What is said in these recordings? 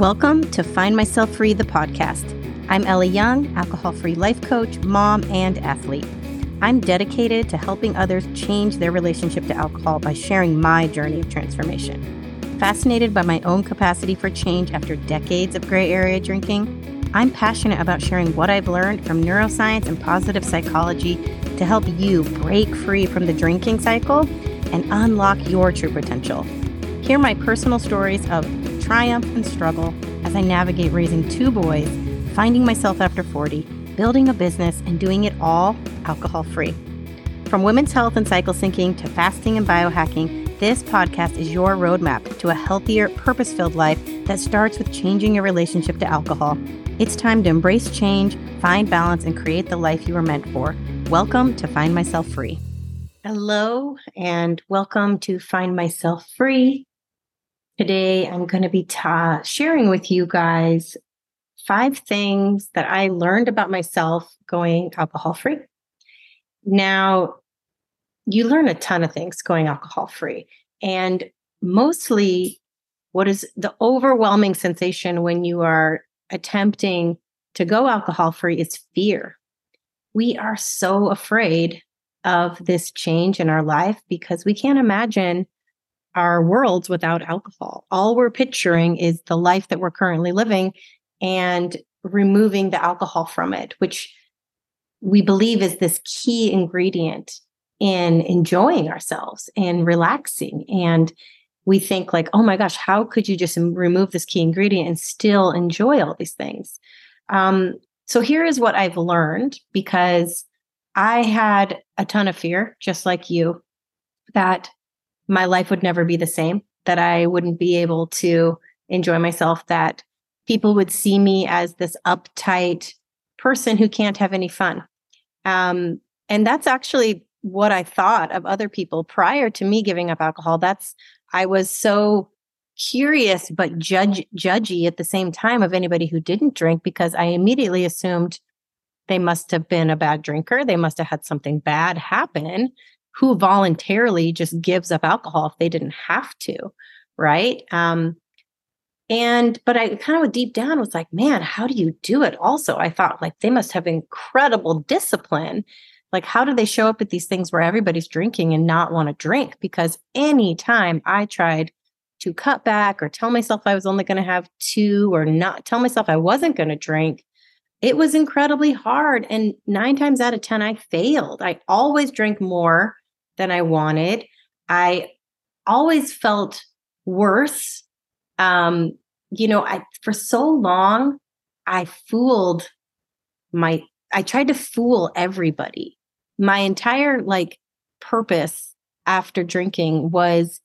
Welcome to Find Myself Free, the podcast. I'm Ellie Young, alcohol free life coach, mom, and athlete. I'm dedicated to helping others change their relationship to alcohol by sharing my journey of transformation. Fascinated by my own capacity for change after decades of gray area drinking, I'm passionate about sharing what I've learned from neuroscience and positive psychology to help you break free from the drinking cycle and unlock your true potential. Hear my personal stories of triumph and struggle as I navigate raising two boys, finding myself after 40, building a business, and doing it all alcohol free. From women's health and cycle syncing to fasting and biohacking, this podcast is your roadmap to a healthier, purpose filled life that starts with changing your relationship to alcohol. It's time to embrace change, find balance, and create the life you were meant for. Welcome to Find Myself Free. Hello, and welcome to Find Myself Free. Today, I'm going to be ta- sharing with you guys five things that I learned about myself going alcohol free. Now, you learn a ton of things going alcohol free. And mostly, what is the overwhelming sensation when you are attempting to go alcohol free is fear. We are so afraid of this change in our life because we can't imagine our worlds without alcohol. All we're picturing is the life that we're currently living and removing the alcohol from it, which we believe is this key ingredient in enjoying ourselves and relaxing. And we think like, oh my gosh, how could you just remove this key ingredient and still enjoy all these things? Um, so here is what I've learned because I had a ton of fear, just like you, that my life would never be the same, that I wouldn't be able to enjoy myself, that people would see me as this uptight person who can't have any fun. Um, and that's actually what I thought of other people prior to me giving up alcohol. That's I was so curious but judge judgy at the same time of anybody who didn't drink because I immediately assumed they must have been a bad drinker. They must have had something bad happen who voluntarily just gives up alcohol if they didn't have to right? Um and but i kind of deep down was like man how do you do it? Also i thought like they must have incredible discipline. Like how do they show up at these things where everybody's drinking and not want to drink? Because anytime i tried to cut back or tell myself i was only going to have two or not tell myself i wasn't going to drink it was incredibly hard. And 9 times out of 10 i failed. I always drank more than I wanted. I always felt worse. Um, you know, I for so long I fooled my I tried to fool everybody. My entire like purpose after drinking was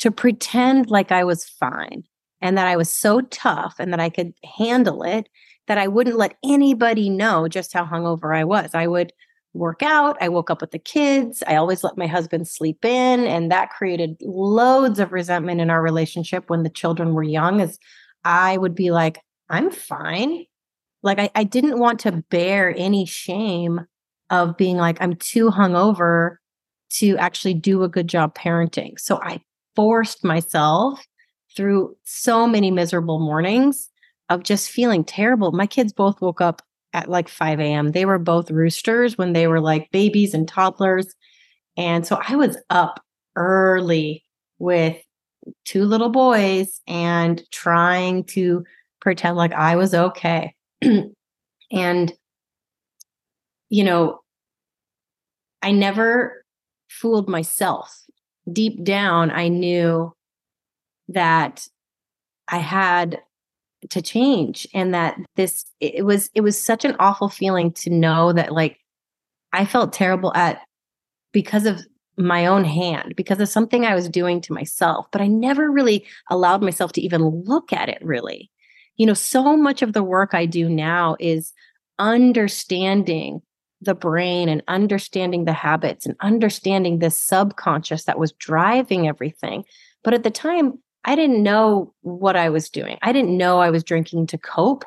to pretend like I was fine and that I was so tough and that I could handle it that I wouldn't let anybody know just how hungover I was. I would work out. I woke up with the kids. I always let my husband sleep in. And that created loads of resentment in our relationship when the children were young, as I would be like, I'm fine. Like I, I didn't want to bear any shame of being like, I'm too hungover to actually do a good job parenting. So I forced myself through so many miserable mornings of just feeling terrible. My kids both woke up at like 5 a.m. They were both roosters when they were like babies and toddlers. And so I was up early with two little boys and trying to pretend like I was okay. and, you know, I never fooled myself. Deep down, I knew that I had to change and that this it was it was such an awful feeling to know that like I felt terrible at because of my own hand because of something I was doing to myself but I never really allowed myself to even look at it really. You know so much of the work I do now is understanding the brain and understanding the habits and understanding the subconscious that was driving everything but at the time I didn't know what I was doing. I didn't know I was drinking to cope.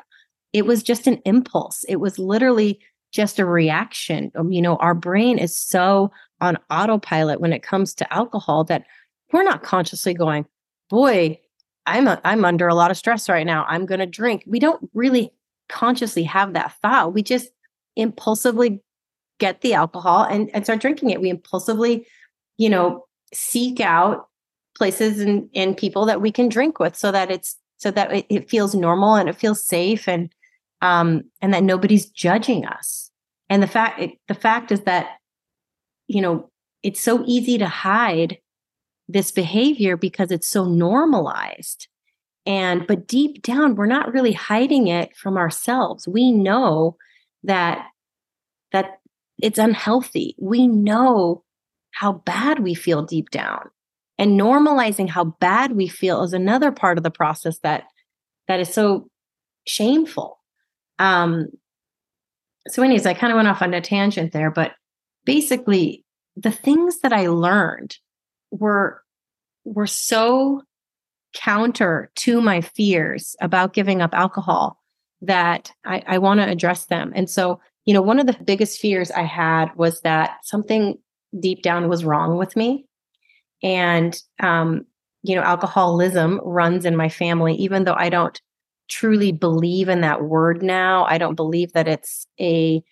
It was just an impulse. It was literally just a reaction. Um, you know, our brain is so on autopilot when it comes to alcohol that we're not consciously going, boy, I'm a, I'm under a lot of stress right now. I'm going to drink. We don't really consciously have that thought. We just impulsively get the alcohol and, and start drinking it. We impulsively, you know, seek out places and, and people that we can drink with so that it's so that it, it feels normal and it feels safe and um and that nobody's judging us. And the fact it, the fact is that you know, it's so easy to hide this behavior because it's so normalized. And, but deep down, we're not really hiding it from ourselves. We know that, that it's unhealthy. We know how bad we feel deep down. And normalizing how bad we feel is another part of the process that, that is so shameful. Um, so anyways, I kind of went off on a tangent there, but basically the things that I learned were were so counter to my fears about giving up alcohol that I, I want to address them. And so, you know, one of the biggest fears I had was that something deep down was wrong with me. And, um, you know, alcoholism runs in my family, even though I don't truly believe in that word now. I don't believe that it's a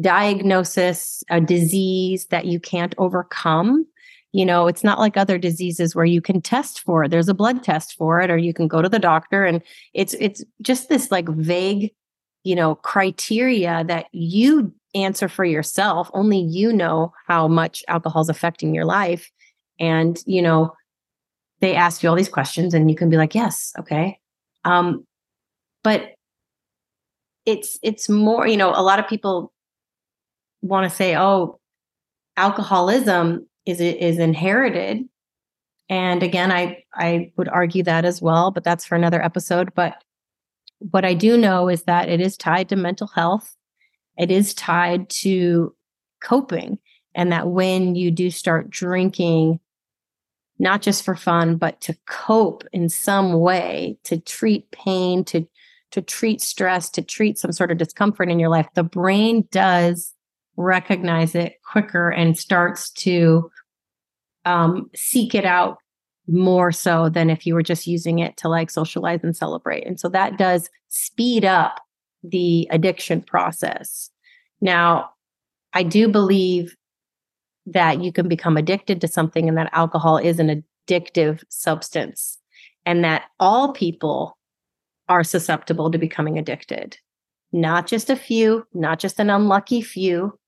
diagnosis, a disease that you can't overcome. You know, it's not like other diseases where you can test for it. There's a blood test for it, or you can go to the doctor and it's it's just this like vague, you know, criteria that you answer for yourself. Only you know how much alcohol is affecting your life. And, you know, they ask you all these questions and you can be like, yes, okay. Um, but it's it's more, you know, a lot of people want to say, oh, alcoholism is is inherited. And again, I I would argue that as well, but that's for another episode. But what I do know is that it is tied to mental health. It is tied to coping. And that when you do start drinking, not just for fun, but to cope in some way, to treat pain, to to treat stress, to treat some sort of discomfort in your life, the brain does recognize it quicker and starts to um, seek it out more so than if you were just using it to like socialize and celebrate. And so that does speed up the addiction process. Now, I do believe that you can become addicted to something and that alcohol is an addictive substance and that all people are susceptible to becoming addicted. Not just a few, not just an unlucky few,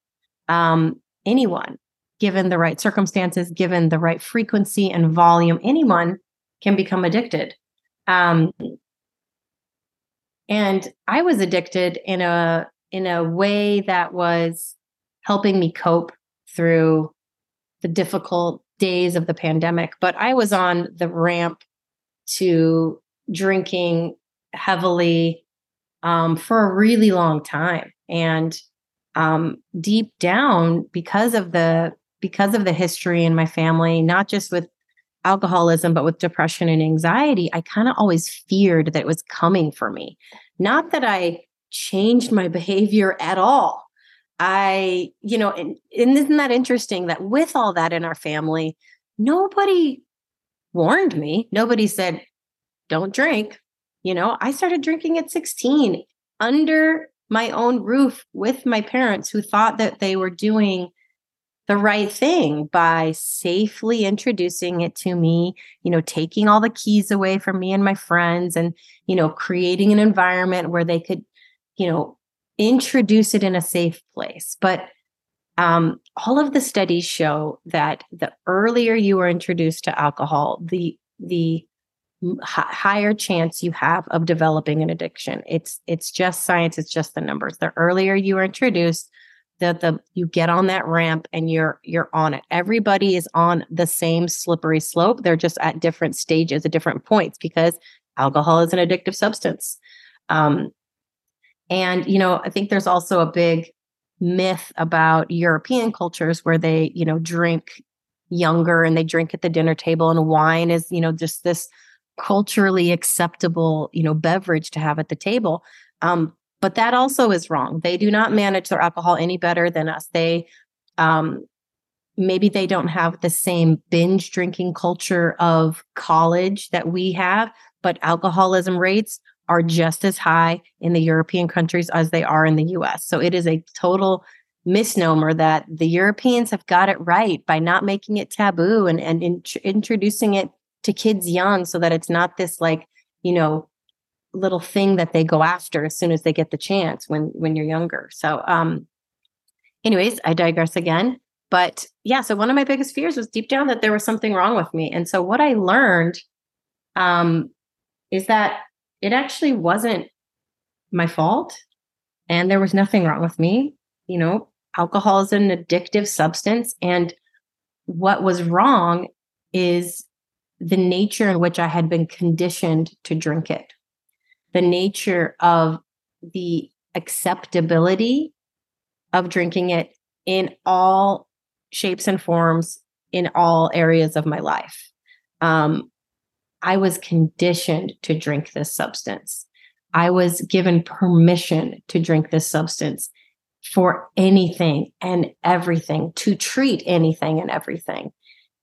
um, anyone, given the right circumstances, given the right frequency and volume, anyone can become addicted. Um, and I was addicted in a in a way that was helping me cope through the difficult days of the pandemic. But I was on the ramp to drinking heavily um, for a really long time, and um, deep down because of the because of the history in my family not just with alcoholism but with depression and anxiety i kind of always feared that it was coming for me not that i changed my behavior at all i you know and, and isn't that interesting that with all that in our family nobody warned me. Nobody said don't drink. You know i started drinking at 16 under my own roof with my parents who thought that they were doing the right thing by safely introducing it to me, you know, taking all the keys away from me and my friends and, you know, creating an environment where they could, you know, introduce it in a safe place. But um, all of the studies show that the earlier you are introduced to alcohol, the the higher chance you have of developing an addiction. It's it's just science. It's just the numbers. The earlier you are introduced, the the you get on that ramp and you're you're on it. Everybody is on the same slippery slope. They're just at different stages, at different points, because alcohol is an addictive substance. Um, and you know, I think there's also a big myth about European cultures where they you know drink younger and they drink at the dinner table and wine is you know just this culturally acceptable, you know, beverage to have at the table. Um, but that also is wrong. They do not manage their alcohol any better than us. They um, maybe they don't have the same binge drinking culture of college that we have. but alcoholism rates are just as high in the European countries as they are in the US. So it is a total misnomer that the Europeans have got it right by not making it taboo and, and in, introducing it to kids young so that it's not this like, you know, little thing that they go after as soon as they get the chance when when you're younger. So um anyways, I digress again. But yeah, so one of my biggest fears was deep down that there was something wrong with me. And so what I learned um is that it actually wasn't my fault and there was nothing wrong with me. You know, alcohol is an addictive substance and what was wrong is the nature in which I had been conditioned to drink it the nature of the acceptability of drinking it in all shapes and forms in all areas of my life. Um, I was conditioned to drink this substance. I was given permission to drink this substance for anything and everything, to treat anything and everything.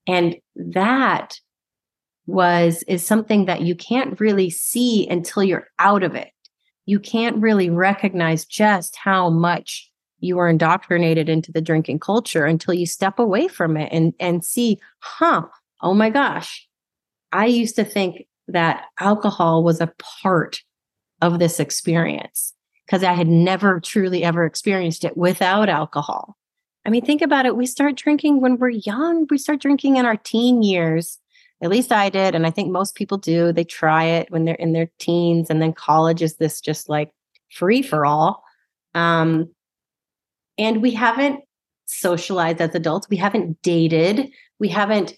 And that was is something that you can't really see until you're out of it. You can't really recognize just how much you are indoctrinated into the drinking culture until you step away from it and and see, huh, oh my gosh. I used to think that alcohol was a part of this experience because I had never truly ever experienced it without alcohol. I mean, think about it. We start drinking when we're young. We start drinking in our teen years at least I did. And I think most people do. They try it when they're in their teens, and then college is this just like free for all. Um, and we haven't socialized as adults. We haven't dated. We haven't,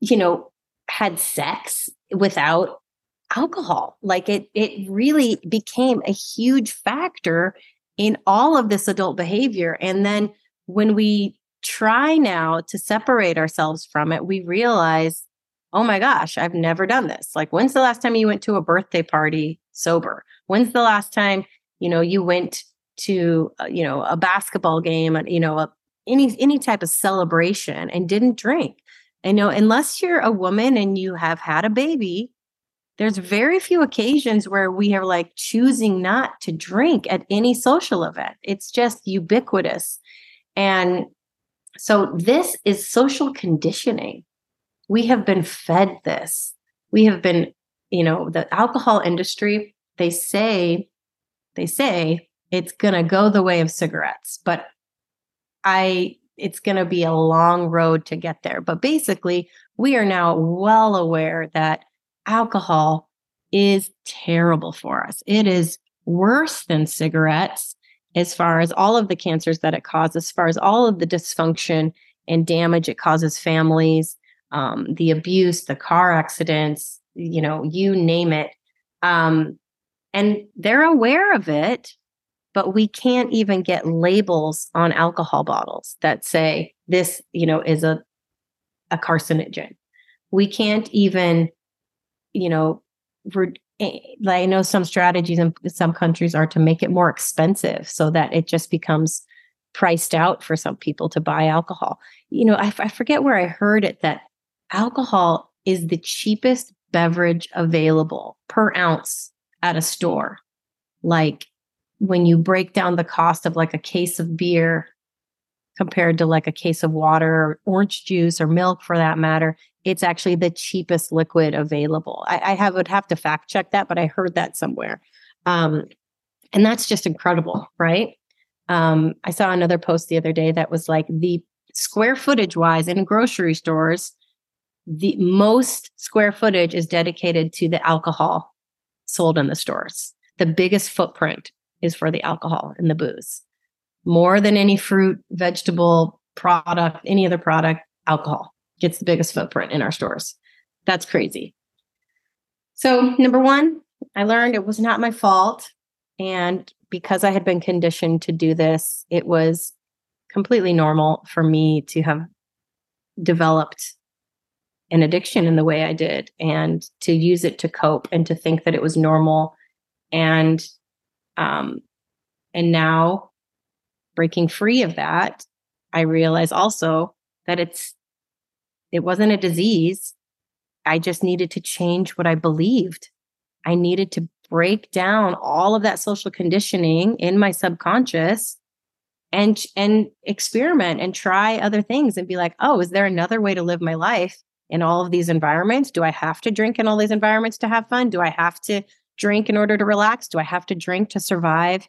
you know, had sex without alcohol. Like it, it really became a huge factor in all of this adult behavior. And then when we try now to separate ourselves from it, we realize oh my gosh, I've never done this. Like, when's the last time you went to a birthday party sober? When's the last time, you know, you went to, uh, you know, a basketball game, you know, a, any any type of celebration and didn't drink? I know unless you're a woman and you have had a baby, there's very few occasions where we are like choosing not to drink at any social event. It's just ubiquitous. And so this is social conditioning we have been fed this. We have been, you know, the alcohol industry, they say, they say it's going to go the way of cigarettes, but I, it's going to be a long road to get there. But basically, we are now well aware that alcohol is terrible for us. It is worse than cigarettes as far as all of the cancers that it causes, as far as all of the dysfunction and damage it causes families um, the abuse, the car accidents, you know, you name it. Um, and they're aware of it, but we can't even get labels on alcohol bottles that say this, you know, is a, a carcinogen. We can't even, you know, re- eh, I know some strategies in some countries are to make it more expensive so that it just becomes priced out for some people to buy alcohol. You know, I, I forget where I heard it that alcohol is the cheapest beverage available per ounce at a store. Like when you break down the cost of like a case of beer compared to like a case of water or orange juice or milk for that matter, it's actually the cheapest liquid available. I, I have would have to fact check that, but I heard that somewhere. Um, and that's just incredible, right? Um, I saw another post the other day that was like the square footage wise in grocery stores, the most square footage is dedicated to the alcohol sold in the stores. The biggest footprint is for the alcohol and the booze. More than any fruit, vegetable product, any other product, alcohol gets the biggest footprint in our stores. That's crazy. So, number one, I learned it was not my fault. And because I had been conditioned to do this, it was completely normal for me to have developed an addiction in the way I did and to use it to cope and to think that it was normal. And um and now breaking free of that, I realize also that it's it wasn't a disease. I just needed to change what I believed I needed to break down all of that social conditioning in my subconscious and and experiment and try other things and be like, "Oh, is there another way to live my life in all of these environments? Do I have to drink in all these environments to have fun? Do I have to drink in order to relax? Do I have to drink to survive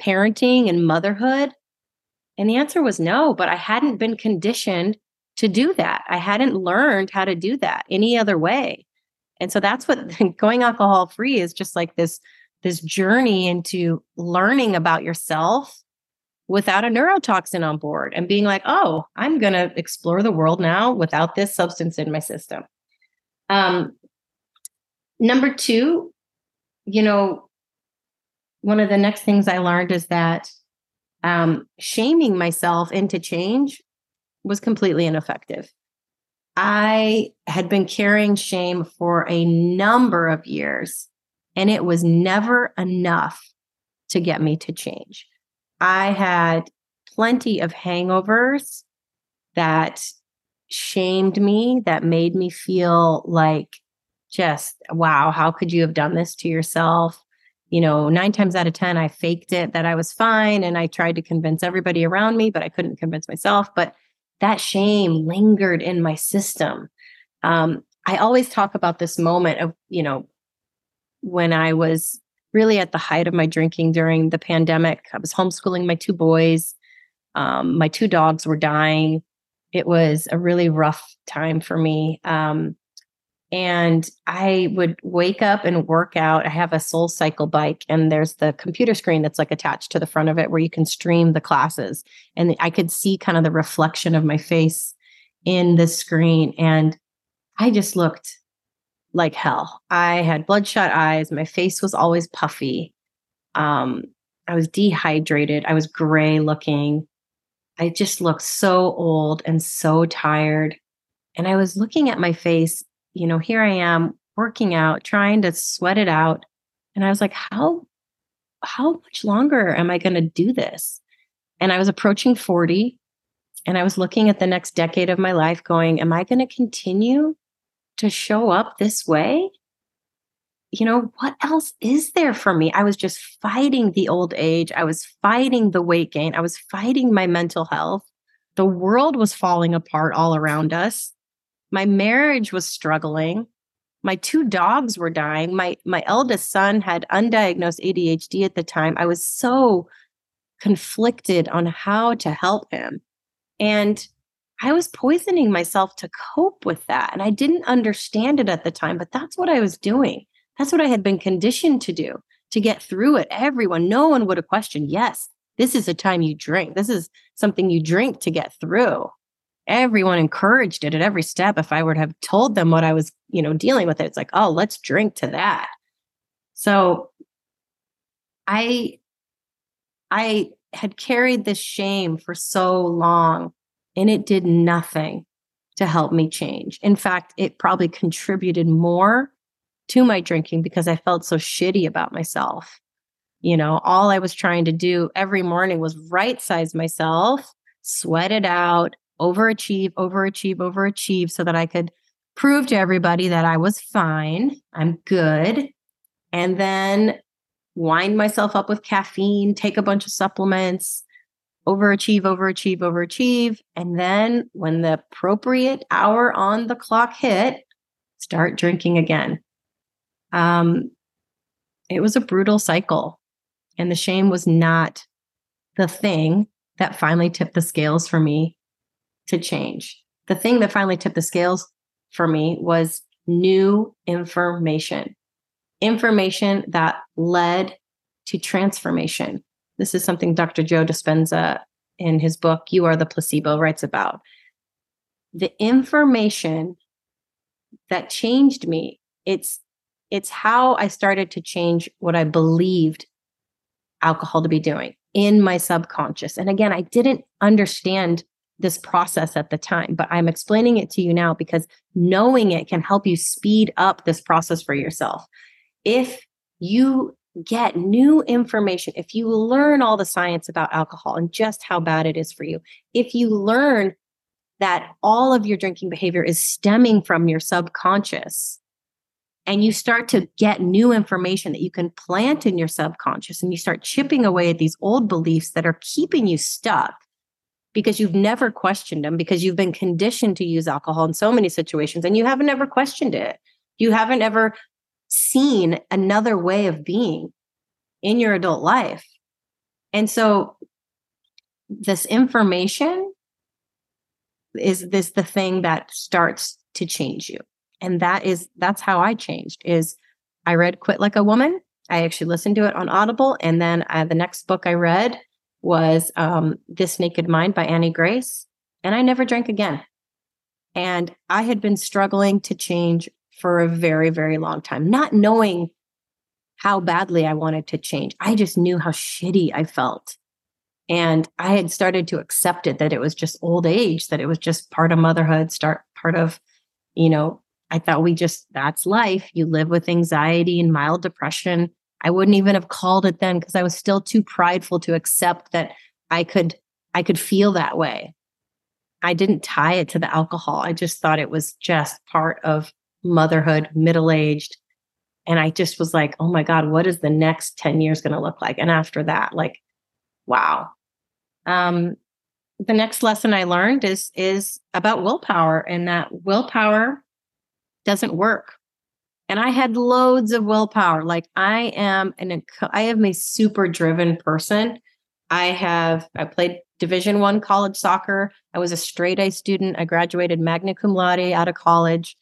parenting and motherhood?" And the answer was no, but I hadn't been conditioned to do that. I hadn't learned how to do that any other way. And so that's what going alcohol free is just like this this journey into learning about yourself without a neurotoxin on board and being like, "Oh, I'm going to explore the world now without this substance in my system." Um number 2, you know, one of the next things I learned is that um, shaming myself into change was completely ineffective. I had been carrying shame for a number of years, and it was never enough to get me to change. I had plenty of hangovers that shamed me, that made me feel like just, wow, how could you have done this to yourself? You know, nine times out of 10, I faked it that I was fine and I tried to convince everybody around me, but I couldn't convince myself. But that shame lingered in my system. Um, I always talk about this moment of, you know, when I was really at the height of my drinking during the pandemic. I was homeschooling my two boys. Um, my two dogs were dying. It was a really rough time for me. Um, and I would wake up and work out. I have a Soul Cycle bike, and there's the computer screen that's like attached to the front of it where you can stream the classes. And I could see kind of the reflection of my face in the screen. And I just looked like hell. I had bloodshot eyes. My face was always puffy. Um, I was dehydrated. I was gray looking. I just looked so old and so tired. And I was looking at my face you know, here I am working out, trying to sweat it out. And I was like, how how much longer am I going to do this? And I was approaching 40 and I was looking at the next decade of my life going, am I going to continue to show up this way? You know, what else is there for me? I was just fighting the old age. I was fighting the weight gain. I was fighting my mental health. The world was falling apart all around us. My marriage was struggling. My two dogs were dying. My my eldest son had undiagnosed ADHD at the time. I was so conflicted on how to help him. And I was poisoning myself to cope with that. And I didn't understand it at the time, but that's what I was doing. That's what I had been conditioned to do to get through it. Everyone, no one would have questioned, yes, this is a time you drink. This is something you drink to get through everyone encouraged it at every step. If I would have told them what I was, you know, dealing with, it, it's like, oh, let's drink to that. So I I had carried this shame for so long and it did nothing to help me change. In fact, it probably contributed more to my drinking because I felt so shitty about myself. You know, all I was trying to do every morning was right size myself, sweat it out, overachieve, overachieve, overachieve so that I could prove to everybody that I was fine, I'm good. And then wind myself up with caffeine, take a bunch of supplements, overachieve, overachieve, overachieve. And then when the appropriate hour on the clock hit, start drinking again. Um, it was a brutal cycle. And the shame was not the thing that finally tipped the scales for me to change. The thing that finally tipped the scales for me was new information, information that led to transformation. This is something Dr. Joe Dispenza in his book, You Are the Placebo, writes about. The information that changed me, it's it's how I started to change what I believed alcohol to be doing in my subconscious. And again, I didn't understand this process at the time, but I'm explaining it to you now because knowing it can help you speed up this process for yourself. If you get new information, if you learn all the science about alcohol and just how bad it is for you, if you learn that all of your drinking behavior is stemming from your subconscious, and you start to get new information that you can plant in your subconscious and you start chipping away at these old beliefs that are keeping you stuck because you've never questioned them because you've been conditioned to use alcohol in so many situations and you haven't ever questioned it. You haven't ever seen another way of being in your adult life. And so this information is this the thing that starts to change you. And that is that's how i changed is i read quit like a woman. I actually listened to it on audible and then uh, the next book i read was um, this naked mind by annie grace and i never drank again and i had been struggling to change for a very very long time not knowing how badly i wanted to change i just knew how shitty i felt and i had started to accept it that it was just old age that it was just part of motherhood start part of you know I thought we just, that's life. You live with anxiety and mild depression. I wouldn't even have called it then because I was still too prideful to accept that I could, I could feel that way. I didn't tie it to the alcohol. I just thought it was just part of motherhood, middle aged. And I just was like, oh my God, what is the next 10 years going to look like? And after that, like, wow. Um, the next lesson I learned is is about willpower and that willpower doesn't work. And I had loads of willpower. Like I am an I am a super driven person. I have I played division 1 college soccer. I was a straight A student. I graduated magna cum laude out of college.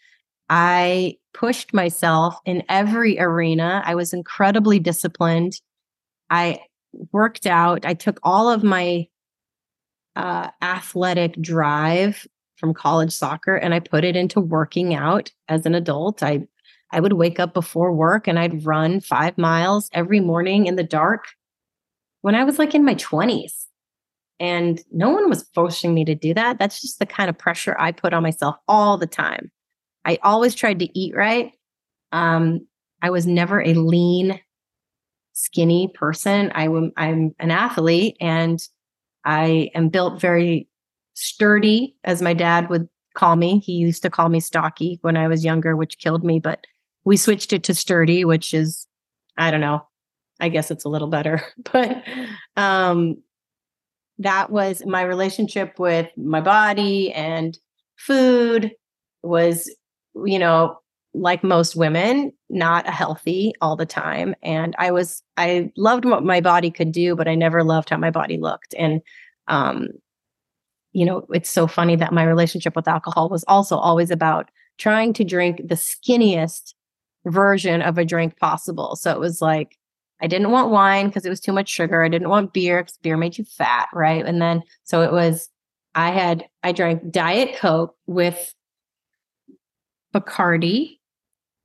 I pushed myself in every arena. I was incredibly disciplined. I worked out. I took all of my uh, athletic drive from college soccer and I put it into working out as an adult. I I would wake up before work and I'd run 5 miles every morning in the dark when I was like in my 20s. And no one was forcing me to do that. That's just the kind of pressure I put on myself all the time. I always tried to eat right. Um, I was never a lean, skinny person. I'm an athlete and I am built very sturdy, as my dad would call me. He used to call me stocky when I was younger, which killed me, but we switched it to sturdy, which is, I don't know, I guess it's a little better. But um, that was my relationship with my body and food was, you know, like most women, not healthy all the time. And I was, I loved what my body could do, but I never loved how my body looked. And um, you know, it's so funny that my relationship with alcohol was also always about trying to drink the skinniest version of a drink possible. So it was like, I didn't want wine because it was too much sugar. I didn't want beer because beer made you fat. Right. And then, so it was, I had, I drank Diet Coke with Bacardi.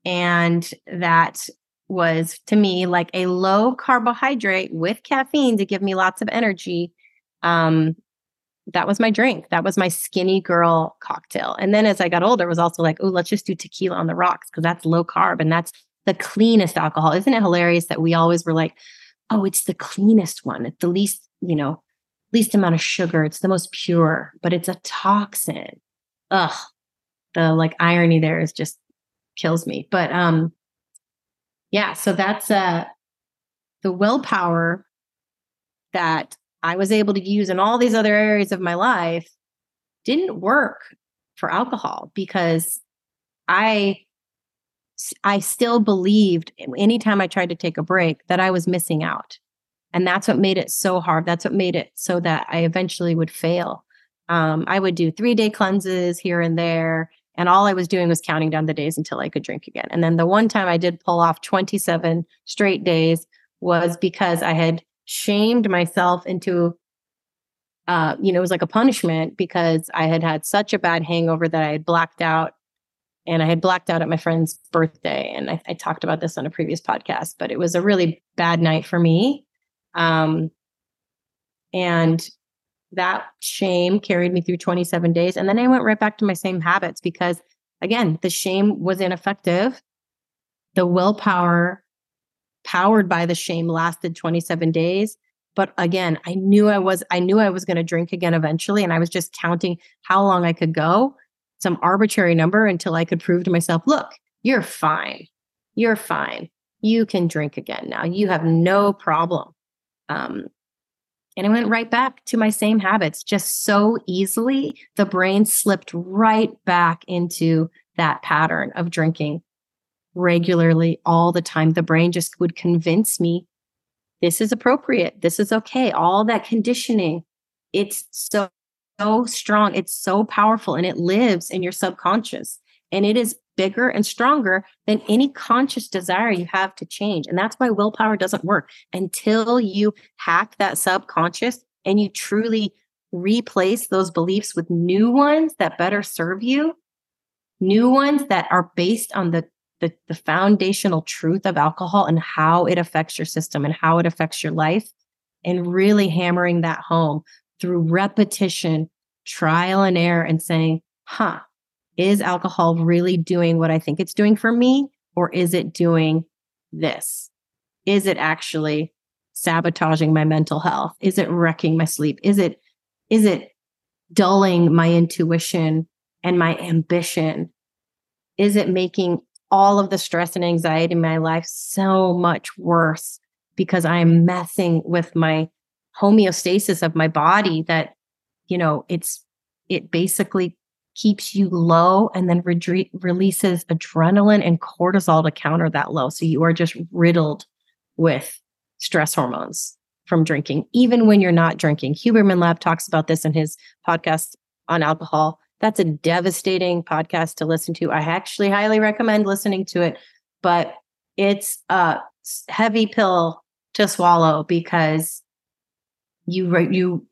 And that was to me like a low carbohydrate with caffeine to give me lots of energy. Um, that was my drink. That was my skinny girl cocktail. And then as I got older, it was also like, oh, let's just do tequila on the rocks because that's low carb and that's the cleanest alcohol. Isn't it hilarious that we always were like, oh, it's the cleanest one. It's the least, you know, least amount of sugar. It's the most pure, but it's a toxin. Ugh. The like irony there is just kills me. But um yeah, so that's uh the willpower that I was able to use in all these other areas of my life didn't work for alcohol because I I still believed anytime I tried to take a break that I was missing out. And that's what made it so hard. That's what made it so that I eventually would fail. Um, I would do three day cleanses here and there. And all I was doing was counting down the days until I could drink again. And then the one time I did pull off 27 straight days was because I had shamed myself into uh, you know, it was like a punishment because I had had such a bad hangover that I had blacked out. And I had blacked out at my friend's birthday. And I, I talked about this on a previous podcast, but it was a really bad night for me. Um, and that shame carried me through 27 days. And then I went right back to my same habits because, again, the shame was ineffective. The willpower powered by the shame lasted 27 days but again i knew i was i knew i was going to drink again eventually and i was just counting how long i could go some arbitrary number until i could prove to myself look you're fine You're fine. You can drink again now. You have no problem. Um, and I went right back to my same habits just so easily. The brain slipped right back into that pattern of drinking regularly all the time. The brain just would convince me this is appropriate. This is okay. All that conditioning, it's so, so strong. It's so powerful and it lives in your subconscious. And it is bigger and stronger than any conscious desire you have to change. And that's why willpower doesn't work until you hack that subconscious and you truly replace those beliefs with new ones that better serve you, new ones that are based on the the, the foundational truth of alcohol and how it affects your system and how it affects your life and really hammering that home through repetition, trial and error, and saying, huh, is alcohol really doing what I think it's doing for me? Or is it doing this? Is it actually sabotaging my mental health? Is it wrecking my sleep? Is it, is it dulling my intuition and my ambition? Is it making all of the stress and anxiety in my life so much worse because I'm messing with my homeostasis of my body that, you know, it's, it basically keeps you low and then re- releases adrenaline and cortisol to counter that low. So you are just riddled with stress hormones from drinking, even when you're not drinking. Huberman Lab talks about this in his podcast on alcohol that's a devastating podcast to listen to. I actually highly recommend listening to it, but it's a heavy pill to swallow because you you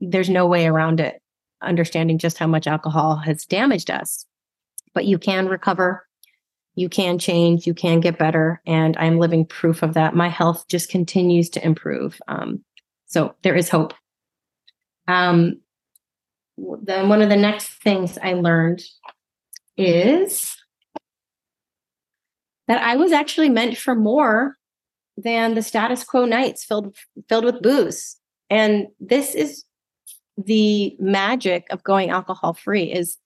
there's no way around it understanding just how much alcohol has damaged us. But you can recover, you can change, you can get better, and I'm living proof of that. My health just continues to improve. Um, so there is hope. Um, then one of the next things I learned is that I was actually meant for more than the status quo nights filled filled with booze. And this is the magic of going alcohol free is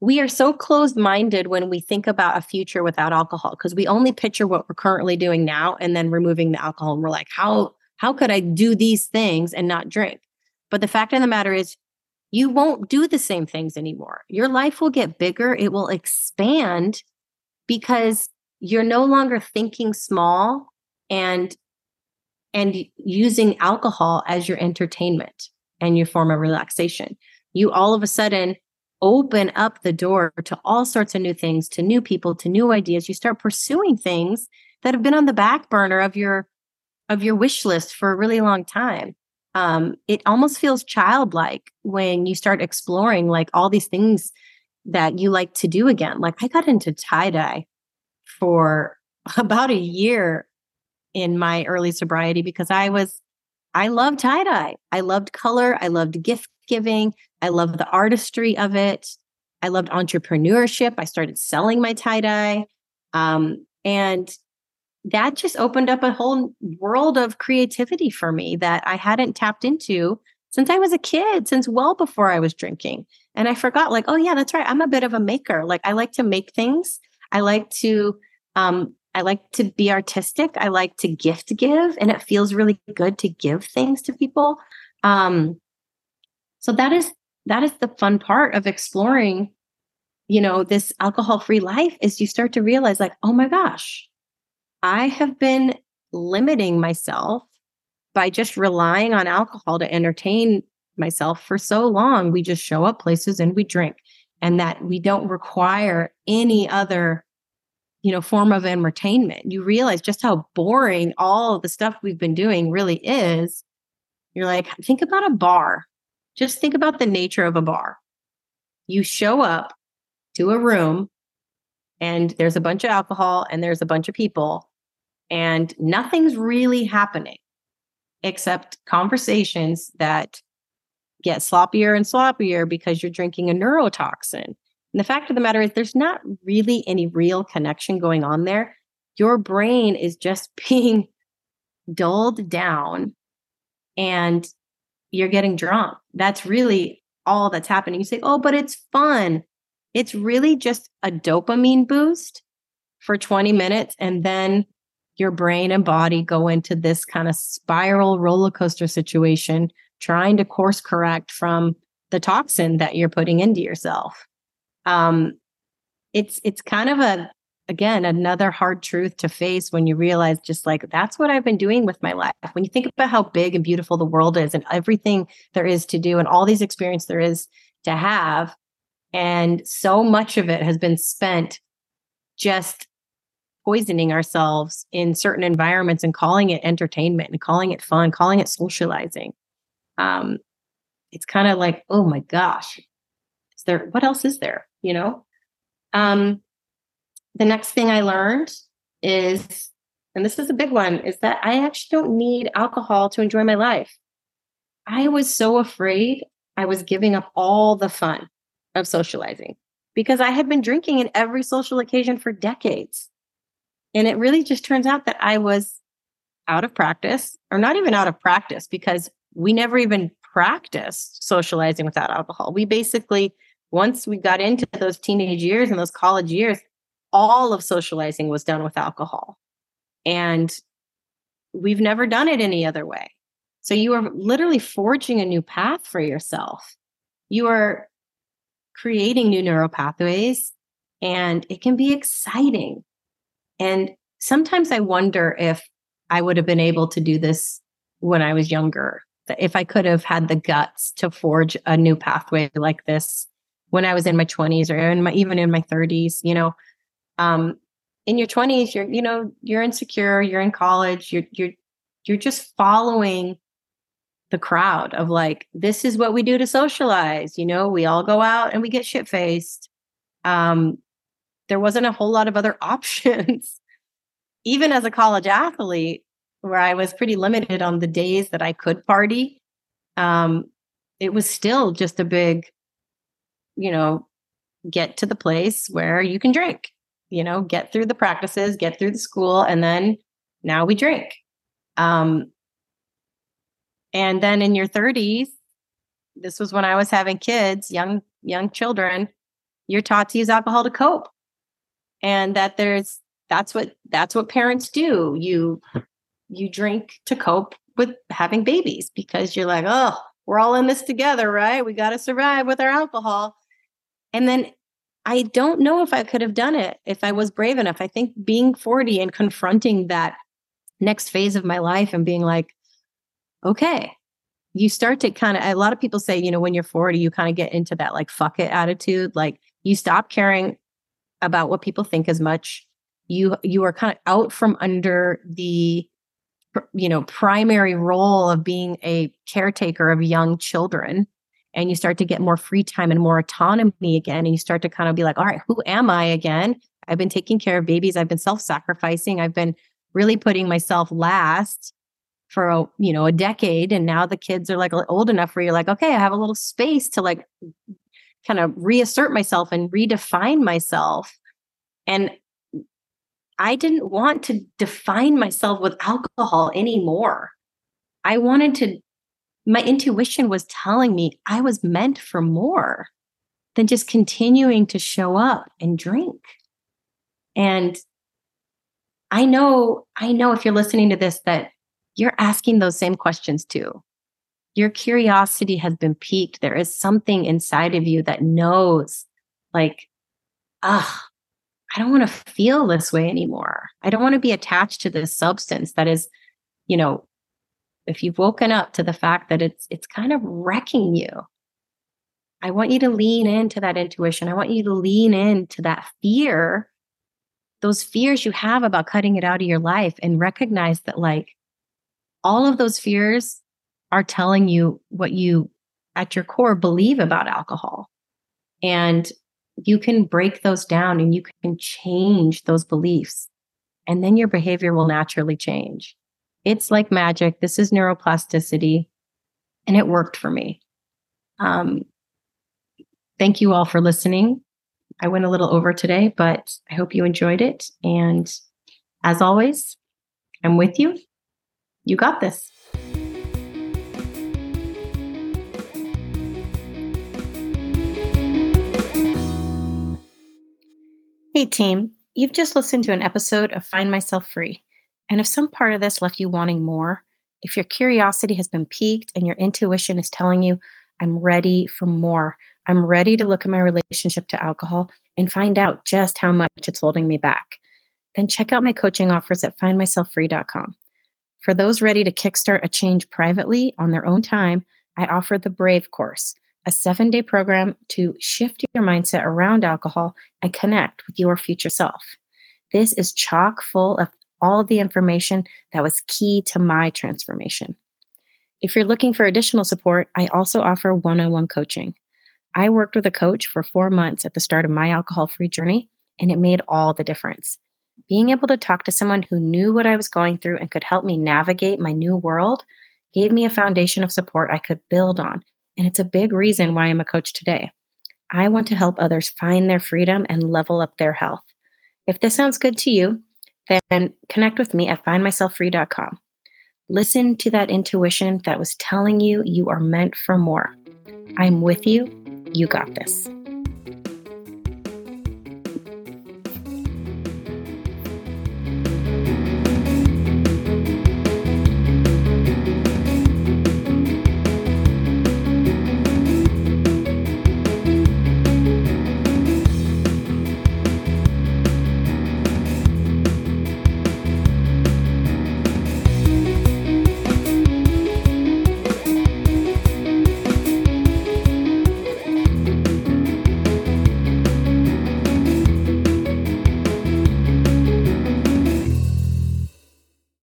we are so closed minded when we think about a future without alcohol because we only picture what we're currently doing now and then removing the alcohol and we're like how how could I do these things and not drink? But the fact of the matter is you won't do the same things anymore. Your life will get bigger, it will expand because you're no longer thinking small and and using alcohol as your entertainment and your form of relaxation. You all of a sudden open up the door to all sorts of new things, to new people, to new ideas. You start pursuing things that have been on the back burner of your of your wish list for a really long time um, it almost feels childlike when you start exploring like all these things that you like to do again. Like I got into tie dye for about a year in my early sobriety because I was, I loved tie dye. I loved color. I loved gift giving. I loved the artistry of it. I loved entrepreneurship. I started selling my tie dye. Um, and that just opened up a whole world of creativity for me that I hadn't tapped into since I was a kid, since well before I was drinking. And I forgot, like, oh, yeah, that's right. I'm a bit of a maker. Like, I like to make things. I like to, um, I like to be artistic. I like to gift give, and it feels really good to give things to people. Um, so that is that is the fun part of exploring, you know, this alcohol free life is you start to realize, like, oh my gosh, I have been limiting myself by just relying on alcohol to entertain myself for so long. We just show up places and we drink, and that we don't require any other you know form of entertainment. You realize just how boring all the stuff we've been doing really is. You're like think about a bar. Just think about the nature of a bar. You show up to a room and there's a bunch of alcohol and there's a bunch of people and nothing's really happening except conversations that get sloppier and sloppier because you're drinking a neurotoxin. And the fact of the matter is, there's not really any real connection going on there. Your brain is just being dulled down and you're getting drunk. That's really all that's happening. You say, oh, but it's fun. It's really just a dopamine boost for 20 minutes and then your brain and body go into this kind of spiral roller coaster situation trying to course correct from the toxin that you're putting into yourself. Um it's it's kind of a again another hard truth to face when you realize just like that's what i've been doing with my life. When you think about how big and beautiful the world is and everything there is to do and all these experience there is to have and so much of it has been spent just poisoning ourselves in certain environments and calling it entertainment and calling it fun, calling it socializing. Um, it's kind of like, oh my gosh, is there what else is there? You know? Um, the next thing I learned is, and this is a big one, is that I actually don't need alcohol to enjoy my life. I was so afraid I was giving up all the fun of socializing because I had been drinking in every social occasion for decades. And it really just turns out that I was out of practice, or not even out of practice, because we never even practiced socializing without alcohol. We basically, once we got into those teenage years and those college years, all of socializing was done with alcohol. And we've never done it any other way. So you are literally forging a new path for yourself. You are creating new neural pathways and it can be exciting. And sometimes I wonder if I would have been able to do this when I was younger, if I could have had the guts to forge a new pathway like this when I was in my 20s or in my even in my 30s, you know. Um, in your 20s, you're, you know, you're insecure, you're in college, you're you're you're just following the crowd of like, this is what we do to socialize. You know, we all go out and we get shit faced. Um, there wasn't a whole lot of other options. Even as a college athlete, where I was pretty limited on the days that I could party, um, it was still just a big, you know, get to the place where you can drink, you know, get through the practices, get through the school, and then now we drink. Um, and then in your 30s, this was when I was having kids, young young children, you're taught to use alcohol to cope. And that there's that's what that's what parents do. You you drink to cope with having babies because you're like, "Oh, we're all in this together, right? We got to survive with our alcohol." And then I don't know if I could have done it if I was brave enough. I think being 40 and confronting that next phase of my life and being like, okay, you start to kind of, a lot of people say, you know, when you're 40, you kind of get into that like fuck it attitude. Like you stop caring about what people think as much. You, you are kind of out from under the, you know, primary role of being a caretaker of young children. And you start to get more free time and more autonomy again. And you start to kind of be like, all right, who am I again? I've been taking care of babies. I've been self sacrificing. I've been really putting myself last for a you know a decade and now the kids are like old enough where you're like okay i have a little space to like kind of reassert myself and redefine myself. And i didn't want to define myself with alcohol anymore. I wanted to my intuition was telling me i was meant for more than just continuing to show up and drink. And i know i know if you're listening to this that you're asking those same questions too. Your curiosity has been piqued. There is something inside of you that knows, like, ah, I don't want to feel this way anymore. I don't want to be attached to this substance that is, you know, if you've woken up to the fact that it's it's kind of wrecking you. I want you to lean into that intuition. I want you to lean into that fear, those fears you have about cutting it out of your life and recognize that like all of those fears are telling you what you at your core believe about alcohol. And you can break those down and you can change those beliefs. And then your behavior will naturally change. It's like magic. This is neuroplasticity. And it worked for me. Um, thank you all for listening. I went a little over today, but I hope you enjoyed it. And as always, I'm with you you got this. Hey, team. You've just listened to an episode of Find Myself Free. And if some part of this left you wanting more, if your curiosity has been piqued and your intuition is telling you, I'm ready for more, I'm ready to look at my relationship to alcohol and find out just how much it's holding me back, then check out my coaching offers at findmyselffree.com. For those ready to kickstart a change privately on their own time, I offer the Brave course, a seven day program to shift your mindset around alcohol and connect with your future self. This is chock full of all the information that was key to my transformation. If you're looking for additional support, I also offer one on one coaching. I worked with a coach for four months at the start of my alcohol free journey, and it made all the difference. Being able to talk to someone who knew what I was going through and could help me navigate my new world gave me a foundation of support I could build on. And it's a big reason why I'm a coach today. I want to help others find their freedom and level up their health. If this sounds good to you, then connect with me at findmyselffree.com. Listen to that intuition that was telling you you are meant for more. I'm with you. You got this.